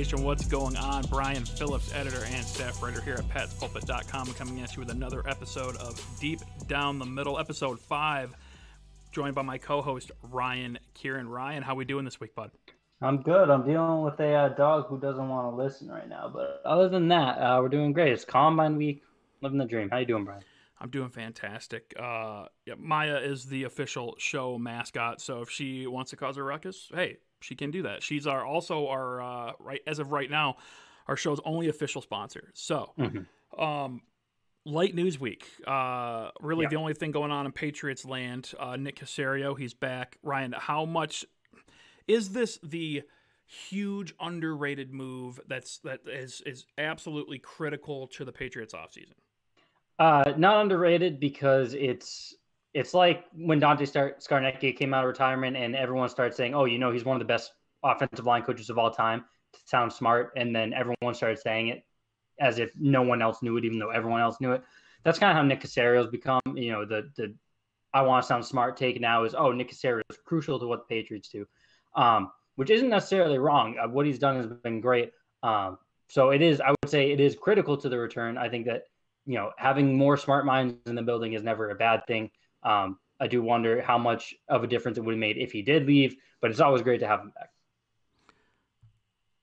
What's going on? Brian Phillips, editor and staff writer here at patspulpit.com, coming at you with another episode of Deep Down the Middle, episode five. Joined by my co-host Ryan Keiran. Ryan, how we doing this week, bud? I'm good. I'm dealing with a uh, dog who doesn't want to listen right now, but other than that, uh, we're doing great. It's combine week, living the dream. How you doing, Brian? I'm doing fantastic. Uh, yeah, Maya is the official show mascot, so if she wants to cause a ruckus, hey, she can do that. She's our also our uh, right as of right now, our show's only official sponsor. So, mm-hmm. um, light news week. Uh, really, yeah. the only thing going on in Patriots land. Uh, Nick Caserio, he's back. Ryan, how much is this the huge underrated move that's that is is absolutely critical to the Patriots offseason? Uh, not underrated because it's it's like when Dante Star- Scarnecchia came out of retirement and everyone started saying, "Oh, you know, he's one of the best offensive line coaches of all time." To sound smart, and then everyone started saying it as if no one else knew it, even though everyone else knew it. That's kind of how Nick Caserio's become. You know, the the I want to sound smart take now is, "Oh, Nick Caserio is crucial to what the Patriots do," um, which isn't necessarily wrong. Uh, what he's done has been great. Um, so it is, I would say, it is critical to the return. I think that you know, having more smart minds in the building is never a bad thing. Um, I do wonder how much of a difference it would have made if he did leave, but it's always great to have him back.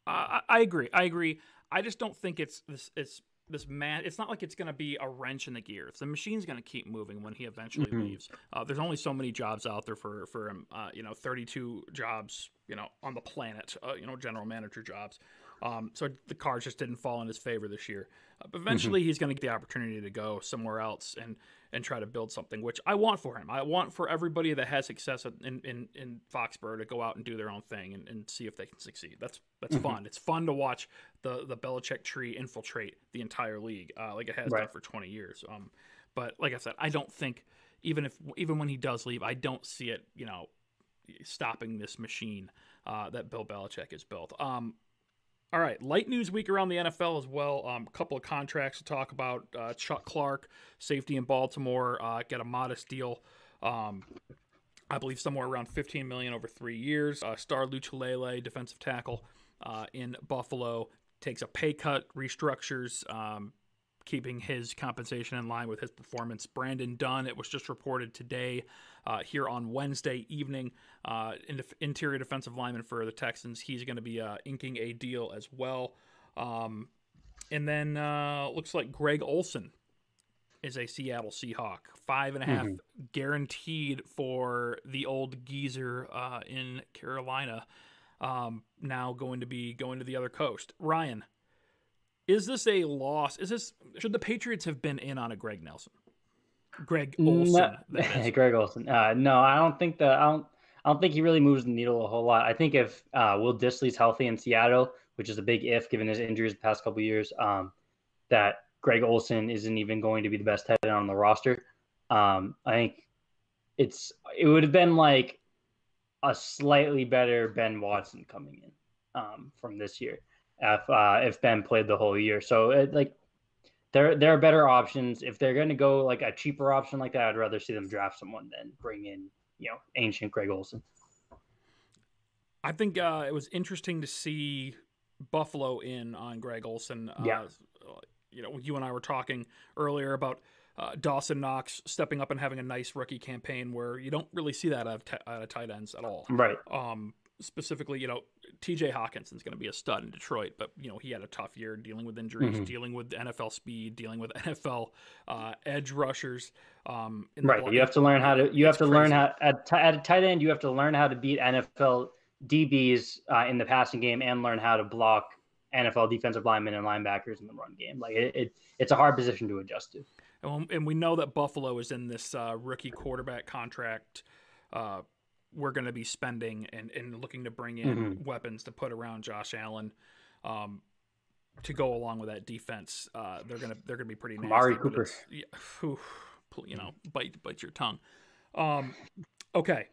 Uh, I agree. I agree. I just don't think it's this. It's this man. It's not like it's going to be a wrench in the gears. The machine's going to keep moving when he eventually mm-hmm. leaves. Uh, there's only so many jobs out there for for him. Uh, you know, 32 jobs. You know, on the planet. Uh, you know, general manager jobs. Um, so the cards just didn't fall in his favor this year. Uh, but eventually, mm-hmm. he's going to get the opportunity to go somewhere else and and try to build something, which I want for him. I want for everybody that has success in in, in Foxborough to go out and do their own thing and, and see if they can succeed. That's that's mm-hmm. fun. It's fun to watch the the Belichick tree infiltrate the entire league, uh, like it has right. done for 20 years. Um, but like I said, I don't think even if even when he does leave, I don't see it. You know, stopping this machine uh, that Bill Belichick has built. Um, all right, light news week around the NFL as well. Um, a couple of contracts to talk about. Uh, Chuck Clark, safety in Baltimore, uh, get a modest deal. Um, I believe somewhere around 15 million over three years. Uh, Star Lotulelei, defensive tackle uh, in Buffalo, takes a pay cut, restructures, um, keeping his compensation in line with his performance. Brandon Dunn, it was just reported today uh, here on Wednesday evening. Uh, interior defensive lineman for the Texans. He's going to be uh, inking a deal as well. Um, and then uh, looks like Greg Olsen is a Seattle Seahawk. Five and a half mm-hmm. guaranteed for the old geezer uh, in Carolina. Um, now going to be going to the other coast. Ryan, is this a loss? Is this should the Patriots have been in on a Greg Nelson? Greg Olsen. No, Greg Olsen. Uh, no, I don't think that. I don't. I don't think he really moves the needle a whole lot. I think if uh, Will Dissly's healthy in Seattle, which is a big if given his injuries the past couple years, um, that Greg Olsen isn't even going to be the best head on the roster. Um, I think it's it would have been like a slightly better Ben Watson coming in um, from this year if uh, if Ben played the whole year. So it, like there there are better options. If they're going to go like a cheaper option like that, I'd rather see them draft someone than bring in you know ancient Greg Olsen. I think uh, it was interesting to see Buffalo in on Greg Olsen. Uh, yeah. You know, you and I were talking earlier about uh, Dawson Knox stepping up and having a nice rookie campaign where you don't really see that out of, t- out of tight ends at all. Right. Um, specifically, you know, TJ Hockenson's going to be a stud in Detroit, but you know he had a tough year dealing with injuries, mm-hmm. dealing with NFL speed, dealing with NFL uh, edge rushers. Um, right, you have to learn how to. You have to crazy. learn how at, t- at a tight end. You have to learn how to beat NFL DBs uh, in the passing game and learn how to block NFL defensive linemen and linebackers in the run game. Like it, it it's a hard position to adjust to. And we know that Buffalo is in this uh, rookie quarterback contract uh, we're going to be spending and, and looking to bring in mm-hmm. weapons to put around Josh Allen um, to go along with that defense. Uh, they're gonna they're gonna be pretty nasty. Amari Cooper, yeah, whew, you know, bite bite your tongue. Um, okay,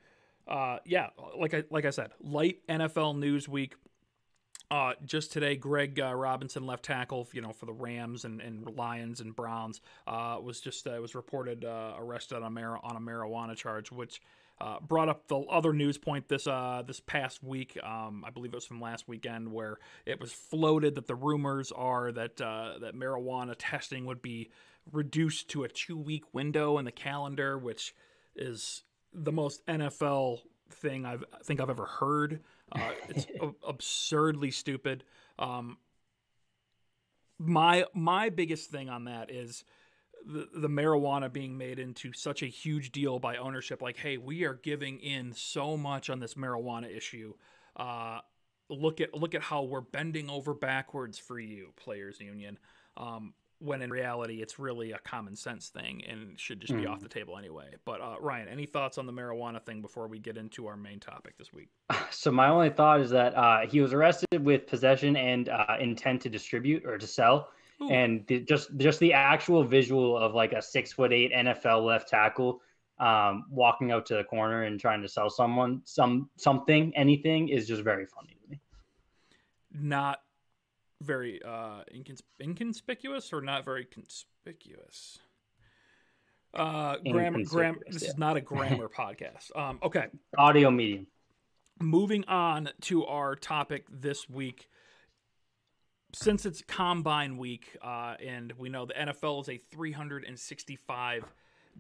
uh, yeah, like I like I said, light NFL news week. Uh, just today, Greg uh, Robinson, left tackle, you know, for the Rams and, and Lions and Browns, uh, was just uh, was reported uh, arrested on a, mar- on a marijuana charge, which uh, brought up the other news point this uh, this past week. Um, I believe it was from last weekend, where it was floated that the rumors are that uh, that marijuana testing would be reduced to a two week window in the calendar, which is the most NFL thing I've, I think I've ever heard. Uh, it's absurdly stupid. Um, my my biggest thing on that is the, the marijuana being made into such a huge deal by ownership. Like, hey, we are giving in so much on this marijuana issue. Uh, look at look at how we're bending over backwards for you, players union. Um, when in reality, it's really a common sense thing and should just be mm. off the table anyway. But uh, Ryan, any thoughts on the marijuana thing before we get into our main topic this week? So my only thought is that uh, he was arrested with possession and uh, intent to distribute or to sell Ooh. and the, just just the actual visual of like a six foot eight NFL left tackle um, walking out to the corner and trying to sell someone some something anything is just very funny to me. Not very uh, incons- inconspicuous or not very conspicuous. Uh, grammar, grammar. This yeah. is not a grammar podcast. Um, okay. Audio medium. Moving on to our topic this week since it's combine week, uh, and we know the NFL is a 365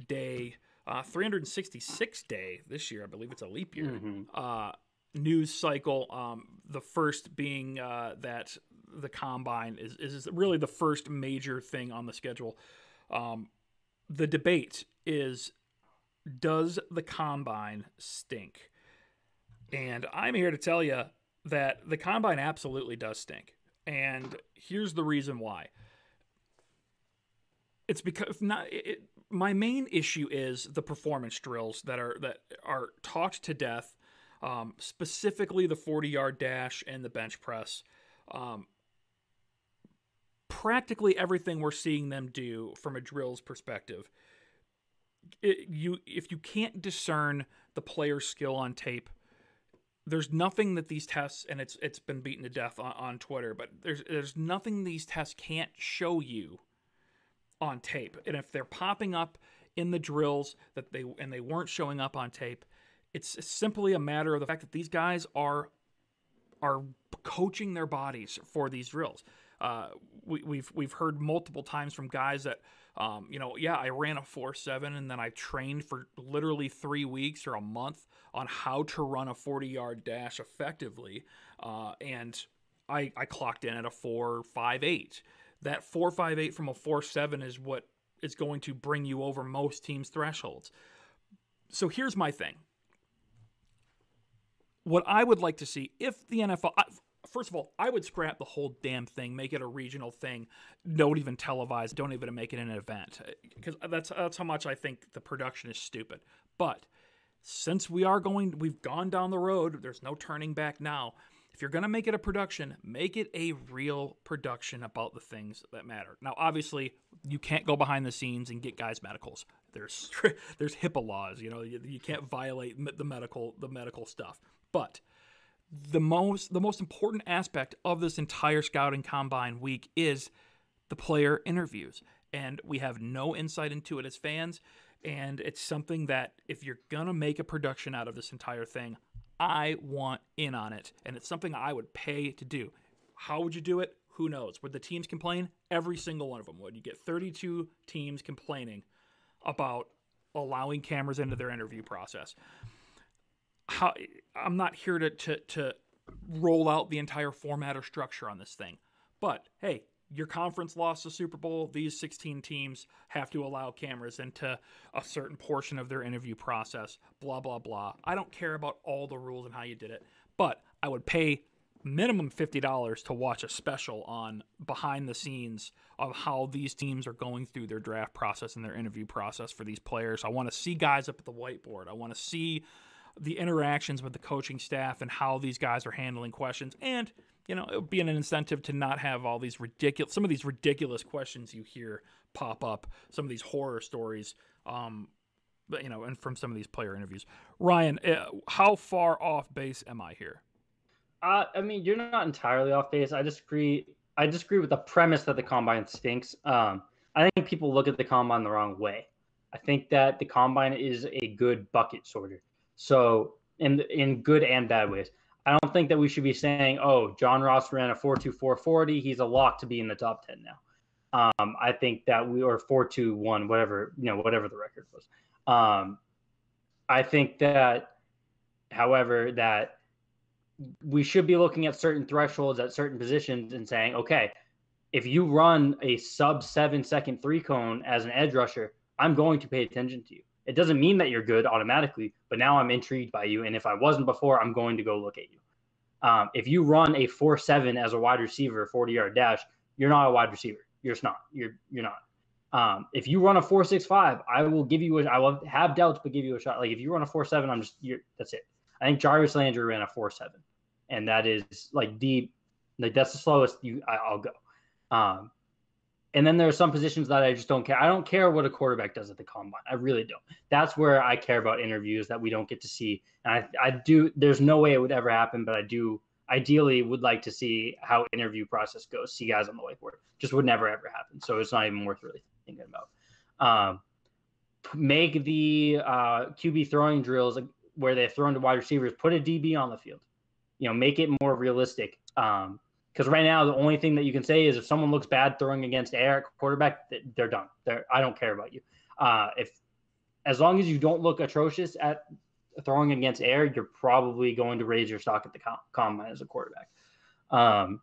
day, uh, 366 day this year. I believe it's a leap year. Mm-hmm. Uh, news cycle. Um, the first being uh, that the combine is, is really the first major thing on the schedule. Um, the debate is does the combine stink? And I'm here to tell you that the combine absolutely does stink. And here's the reason why. It's because not it, my main issue is the performance drills that are that are talked to death, um, specifically the 40 yard dash and the bench press. Um, practically everything we're seeing them do from a drills perspective, it, you if you can't discern the player's skill on tape, there's nothing that these tests and it's it's been beaten to death on, on Twitter, but there's there's nothing these tests can't show you on tape. And if they're popping up in the drills that they and they weren't showing up on tape, it's simply a matter of the fact that these guys are are coaching their bodies for these drills. Uh, we, have we've, we've heard multiple times from guys that um, you know, yeah, I ran a four seven, and then I trained for literally three weeks or a month on how to run a forty yard dash effectively, uh, and I I clocked in at a four five eight. That four five eight from a four seven is what is going to bring you over most teams' thresholds. So here's my thing. What I would like to see if the NFL, first of all, I would scrap the whole damn thing, make it a regional thing, don't even televise, don't even make it an event, because that's that's how much I think the production is stupid. But since we are going, we've gone down the road. There's no turning back now. If you're going to make it a production, make it a real production about the things that matter. Now, obviously, you can't go behind the scenes and get guys medicals. There's there's HIPAA laws. You know, you, you can't violate the medical the medical stuff. But the most the most important aspect of this entire scouting combine week is the player interviews and we have no insight into it as fans and it's something that if you're going to make a production out of this entire thing I want in on it and it's something I would pay to do. How would you do it? Who knows? Would the teams complain? Every single one of them would. You get 32 teams complaining about allowing cameras into their interview process how I'm not here to, to to roll out the entire format or structure on this thing. But hey, your conference lost the Super Bowl. These 16 teams have to allow cameras into a certain portion of their interview process. Blah blah blah. I don't care about all the rules and how you did it, but I would pay minimum $50 to watch a special on behind the scenes of how these teams are going through their draft process and their interview process for these players. I want to see guys up at the whiteboard. I want to see the interactions with the coaching staff and how these guys are handling questions. And, you know, it would be an incentive to not have all these ridiculous, some of these ridiculous questions you hear pop up, some of these horror stories, um, but, you know, and from some of these player interviews. Ryan, uh, how far off base am I here? Uh, I mean, you're not entirely off base. I disagree. I disagree with the premise that the combine stinks. Um, I think people look at the combine the wrong way. I think that the combine is a good bucket sorter. So in in good and bad ways. I don't think that we should be saying, "Oh, John Ross ran a 4.2440. He's a lock to be in the top 10 now." Um, I think that we or 4.21, whatever you know, whatever the record was. Um, I think that, however, that we should be looking at certain thresholds at certain positions and saying, okay, if you run a sub seven second three cone as an edge rusher, I'm going to pay attention to you. It doesn't mean that you're good automatically, but now I'm intrigued by you. And if I wasn't before, I'm going to go look at you. Um, if you run a four seven as a wide receiver, 40 yard dash, you're not a wide receiver. You're just not. You're you're not. Um, if you run a four six five, I will give you a. I will have doubts, but give you a shot. Like if you run a four seven, I'm just you're that's it. I think Jarvis Landry ran a four seven, and that is like deep. Like that's the slowest you I, will go. Um, and then there are some positions that I just don't care. I don't care what a quarterback does at the combine. I really don't. That's where I care about interviews that we don't get to see. And I, I do. There's no way it would ever happen, but I do. Ideally, would like to see how interview process goes. See guys on the whiteboard. Just would never ever happen. So it's not even worth really thinking about. Um, make the uh, QB throwing drills where they're thrown to wide receivers. Put a DB on the field. You know, make it more realistic. Um, because right now, the only thing that you can say is if someone looks bad throwing against Eric quarterback, they're done. They're, I don't care about you. Uh, if as long as you don't look atrocious at throwing against air, you're probably going to raise your stock at the com- combine as a quarterback. Um,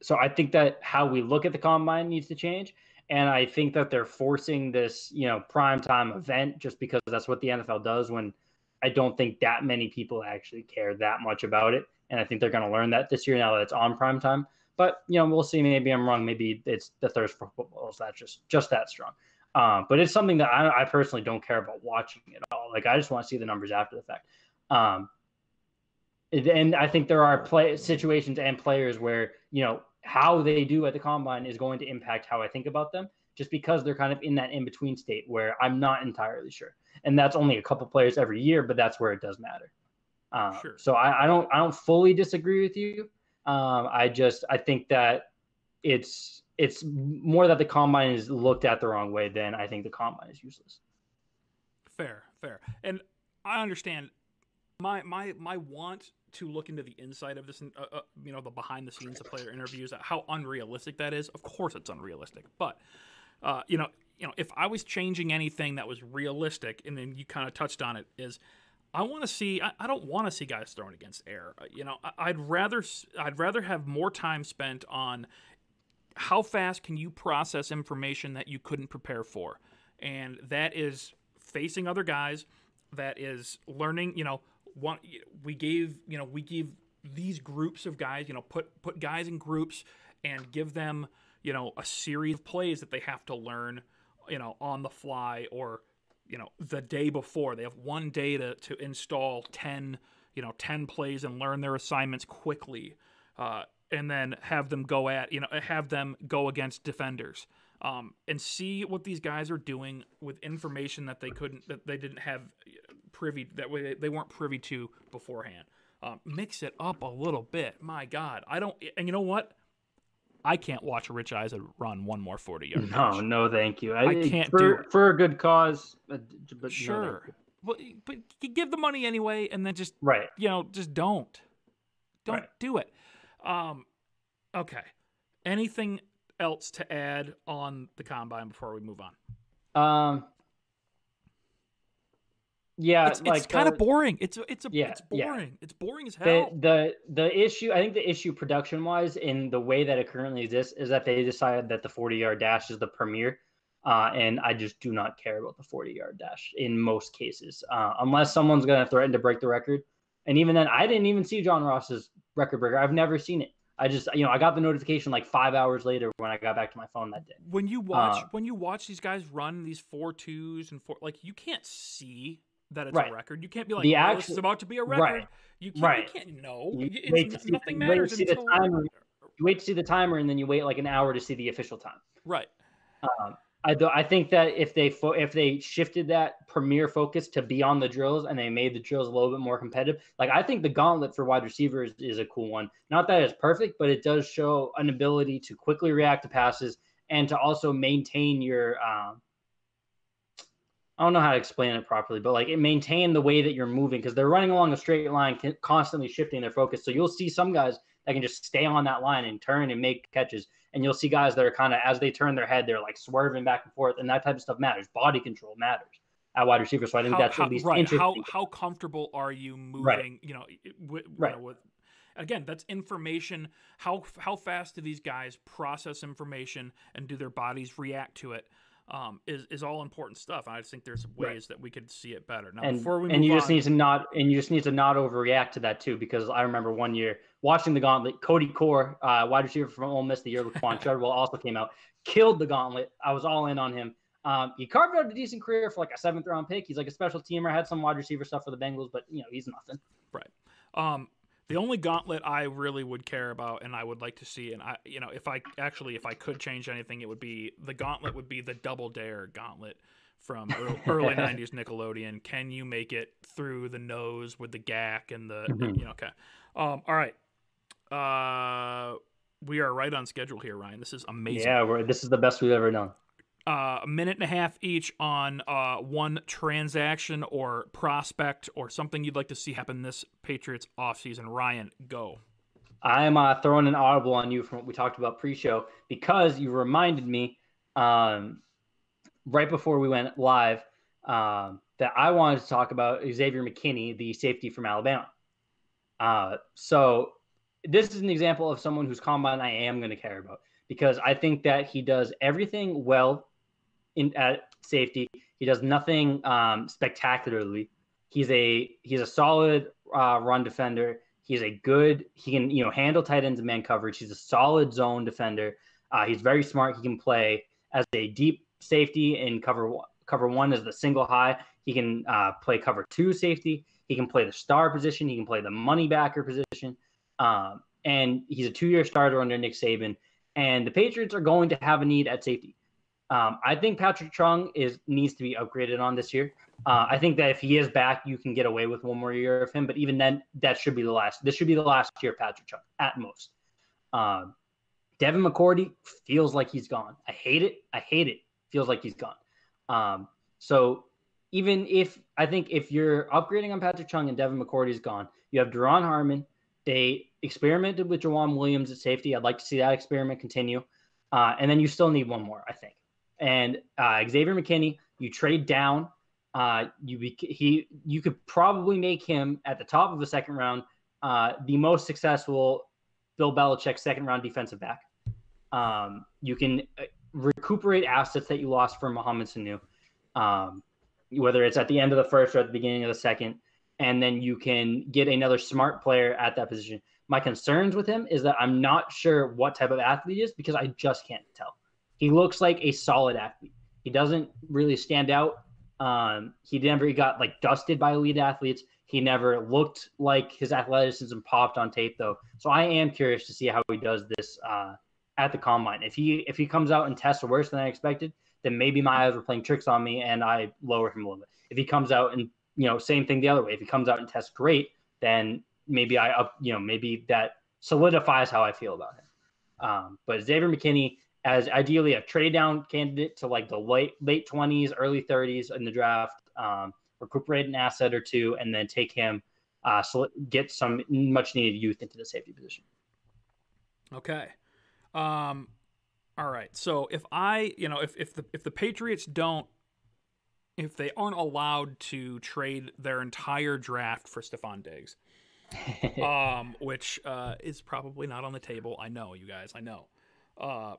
so I think that how we look at the combine needs to change. And I think that they're forcing this, you know, prime time event just because that's what the NFL does when I don't think that many people actually care that much about it and I think they're going to learn that this year now that it's on prime time. But you know, we'll see. Maybe I'm wrong. Maybe it's the thirst for football is that just just that strong. Um, but it's something that I, I, personally don't care about watching at all. Like I just want to see the numbers after the fact. Um, and I think there are play situations and players where you know how they do at the combine is going to impact how I think about them, just because they're kind of in that in between state where I'm not entirely sure. And that's only a couple players every year, but that's where it does matter. Uh, sure. So I, I, don't I don't fully disagree with you. Um, I just I think that it's it's more that the combine is looked at the wrong way than I think the combine is useless. Fair, fair, and I understand my my my want to look into the inside of this, uh, uh, you know, the behind the scenes of player interviews, how unrealistic that is. Of course, it's unrealistic, but uh, you know, you know, if I was changing anything that was realistic, and then you kind of touched on it, is I want to see. I, I don't want to see guys thrown against air. Uh, you know, I, would rather. I'd rather have more time spent on how fast can you process information that you couldn't prepare for, and that is facing other guys. That is learning. You know, one we gave. You know, we give these groups of guys. You know, put put guys in groups and give them. You know, a series of plays that they have to learn. You know, on the fly or you know the day before. They have one day to, to install 10 you know 10 plays and learn their assignments quickly uh, and then have them go at you know have them go against defenders um, and see what these guys are doing with information that they couldn't that they didn't have privy that way they weren't privy to beforehand. Um, mix it up a little bit. My god i don't and you know what I can't watch Rich Eisen run one more 40 yard. No, no, thank you. I, I can't for, do it. For a good cause, but sure. No, but, but give the money anyway and then just, right. you know, just don't. Don't right. do it. Um, okay. Anything else to add on the combine before we move on? Um, yeah, it's, like, it's kind of boring. It's it's a yeah, it's boring. Yeah. It's boring as hell. The, the the issue, I think, the issue production wise, in the way that it currently exists, is that they decided that the forty yard dash is the premier, uh, and I just do not care about the forty yard dash in most cases, uh, unless someone's going to threaten to break the record. And even then, I didn't even see John Ross's record breaker. I've never seen it. I just, you know, I got the notification like five hours later when I got back to my phone that day. When you watch, uh, when you watch these guys run these four twos and four, like you can't see that it's right. a record. You can't be like, the oh, actual, this is about to be a record. Right. You, can't, right. you can't know. You wait to see, nothing matters to see until... the timer. You wait to see the timer, and then you wait like an hour to see the official time. Right. Um, I, I think that if they fo- if they shifted that premier focus to be on the drills and they made the drills a little bit more competitive, like I think the gauntlet for wide receivers is a cool one. Not that it's perfect, but it does show an ability to quickly react to passes and to also maintain your um, I don't know how to explain it properly, but like it maintain the way that you're moving because they're running along a straight line, constantly shifting their focus. So you'll see some guys that can just stay on that line and turn and make catches, and you'll see guys that are kind of as they turn their head, they're like swerving back and forth, and that type of stuff matters. Body control matters at wide receiver. So I think how, that's how, at least right. interesting. How how comfortable are you moving? Right. You know, with, right. You know, with, again, that's information. How how fast do these guys process information and do their bodies react to it? Um, is is all important stuff. I just think there's ways right. that we could see it better. Now, and, before we and you on, just need to not and you just need to not overreact to that too, because I remember one year watching the gauntlet. Cody Core, uh, wide receiver from Ole Miss, the year Laquan Treadwell also came out, killed the gauntlet. I was all in on him. Um, he carved out a decent career for like a seventh round pick. He's like a special teamer, had some wide receiver stuff for the Bengals, but you know he's nothing. Right. Um, the only gauntlet I really would care about and I would like to see, and I, you know, if I actually, if I could change anything, it would be the gauntlet would be the Double Dare gauntlet from early, early 90s Nickelodeon. Can you make it through the nose with the gack and the, mm-hmm. you know, okay. Um, all right. Uh, we are right on schedule here, Ryan. This is amazing. Yeah, this is the best we've ever done uh, a minute and a half each on uh, one transaction or prospect or something you'd like to see happen this Patriots offseason. Ryan, go. I'm uh, throwing an audible on you from what we talked about pre-show because you reminded me um, right before we went live um, that I wanted to talk about Xavier McKinney, the safety from Alabama. Uh, so this is an example of someone whose combine I am going to care about because I think that he does everything well in at safety. He does nothing um, spectacularly. He's a he's a solid uh, run defender. He's a good. He can you know handle tight ends and man coverage. He's a solid zone defender. Uh, he's very smart. He can play as a deep safety in cover cover one as the single high. He can uh, play cover two safety. He can play the star position. He can play the money backer position. Um, and he's a two year starter under Nick Saban. And the Patriots are going to have a need at safety. Um, I think Patrick Chung is needs to be upgraded on this year. Uh, I think that if he is back, you can get away with one more year of him. But even then, that should be the last. This should be the last year of Patrick Chung at most. Um, Devin McCourty feels like he's gone. I hate it. I hate it. Feels like he's gone. Um, so even if I think if you're upgrading on Patrick Chung and Devin McCourty is gone, you have Duron Harmon. They experimented with Joejuan Williams at safety. I'd like to see that experiment continue. Uh, and then you still need one more, I think and uh, Xavier McKinney, you trade down. Uh, you he you could probably make him at the top of the second round uh, the most successful Bill Belichick second round defensive back. Um, you can uh, recuperate assets that you lost from Mohamed Sanu, um, whether it's at the end of the first or at the beginning of the second, and then you can get another smart player at that position. My concerns with him is that I'm not sure what type of athlete he is because I just can't tell he looks like a solid athlete. He doesn't really stand out. Um, he never got like dusted by elite athletes. He never looked like his athleticism popped on tape though. So I am curious to see how he does this uh, at the combine. If he if he comes out and tests worse than I expected, then maybe my eyes were playing tricks on me and I lower him a little bit. If he comes out and you know same thing the other way, if he comes out and tests great, then maybe I up you know maybe that solidifies how I feel about him. Um, but Xavier McKinney, as ideally a trade down candidate to like the late late 20s, early 30s in the draft, um, recuperate an asset or two, and then take him, uh, so get some much needed youth into the safety position. Okay. Um, all right. So if I, you know, if, if the if the Patriots don't if they aren't allowed to trade their entire draft for Stefon Diggs, um, which uh, is probably not on the table. I know, you guys. I know. Uh,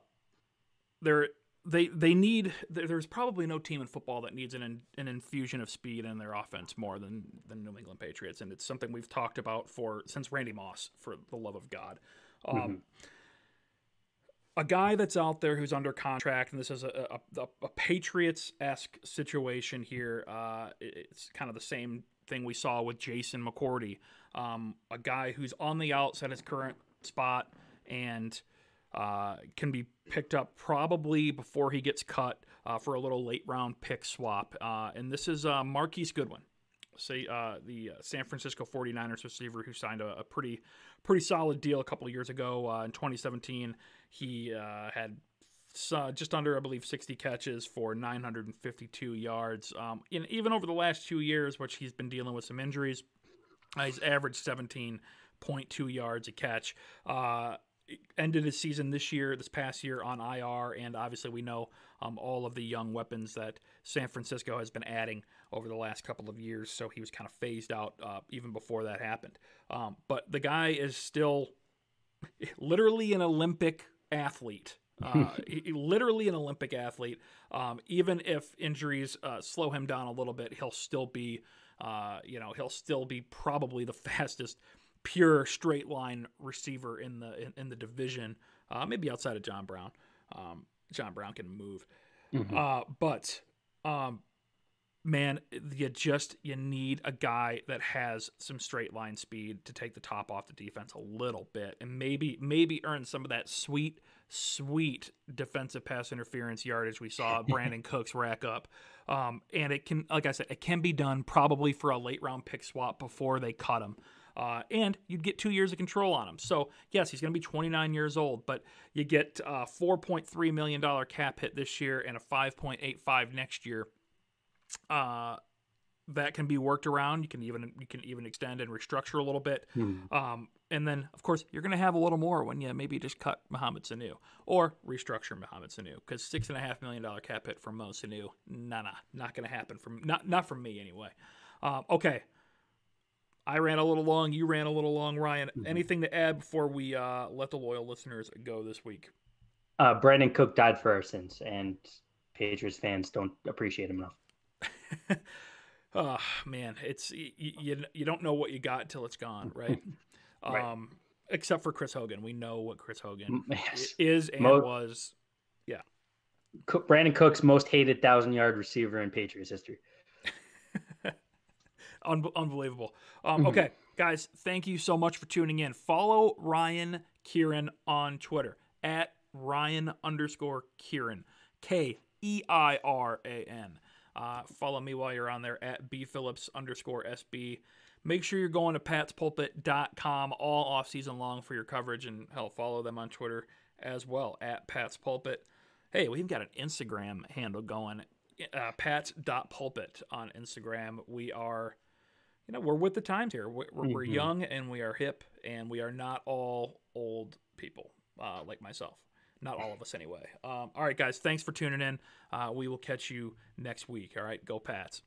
they're they they need there's probably no team in football that needs an an infusion of speed in their offense more than than New England Patriots, and it's something we've talked about for since Randy Moss, for the love of God. Um, mm-hmm. A guy that's out there who's under contract, and this is a, a, a Patriots esque situation here. Uh, it's kind of the same thing we saw with Jason McCourty, um, a guy who's on the outs at his current spot and uh, can be picked up probably before he gets cut uh, for a little late round pick swap. Uh, and this is uh, Marquise Goodwin, say uh, the uh, San Francisco 49ers receiver who signed a, a pretty pretty solid deal a couple of years ago uh, in 2017. He had uh, just under, I believe, 60 catches for 952 yards. Um, even over the last two years, which he's been dealing with some injuries, he's averaged 17.2 yards a catch. Uh, ended his season this year, this past year on IR, and obviously we know um, all of the young weapons that San Francisco has been adding over the last couple of years. So he was kind of phased out uh, even before that happened. Um, but the guy is still literally an Olympic athlete. Uh, he, literally an Olympic athlete. Um, even if injuries uh, slow him down a little bit, he'll still be, uh, you know, he'll still be probably the fastest pure straight line receiver in the in, in the division. Uh, maybe outside of John Brown. Um, John Brown can move, mm-hmm. Uh, but um, man, you just you need a guy that has some straight line speed to take the top off the defense a little bit, and maybe maybe earn some of that sweet sweet defensive pass interference yardage we saw Brandin Cooks rack up. Um, and it can, like I said, it can be done probably for a late round pick swap before they cut him. Uh, and you'd get two years of control on him. So, yes, he's going to be 29 years old, but you get a $4.3 million cap hit this year and a 5.85 next year. Uh, that can be worked around. You can even you can even extend and restructure a little bit. Hmm. Um, and then, of course, you're going to have a little more when you maybe just cut Mohamed Sanu or restructure Mohamed Sanu because six and a half million dollar cap hit from Mo Sanu, nah, nah, not going to happen from not not from me anyway. Um, okay, I ran a little long. You ran a little long, Ryan. Mm-hmm. Anything to add before we uh, let the loyal listeners go this week? Uh, Brandin Cook died for our sins, and Patriots fans don't appreciate him enough. oh man, it's you, you, you don't know what you got until it's gone, right? right. Um, except for Chris Hogan, we know what Chris Hogan yes. is and Mo- was. Yeah, Brandin Cooks most hated thousand yard receiver in Patriots history. Un- unbelievable. Um, mm-hmm. Okay, guys, thank you so much for tuning in. Follow Ryan Keiran on Twitter at Ryan underscore Keiran, K E I R A N. Uh, follow me while you're on there at B Phillips underscore SB. Make sure you're going to patspulpit.com all off season long for your coverage and hell, follow them on Twitter as well at Pat's Pulpit. Hey, we've got an Instagram handle going, uh, Pats.pulpit on Instagram. We are you know, we're with the times here. We're, mm-hmm. we're young and we are hip, and we are not all old people uh, like myself. Not all of us, anyway. Um, all right, guys, thanks for tuning in. Uh, we will catch you next week. All right, go Pats.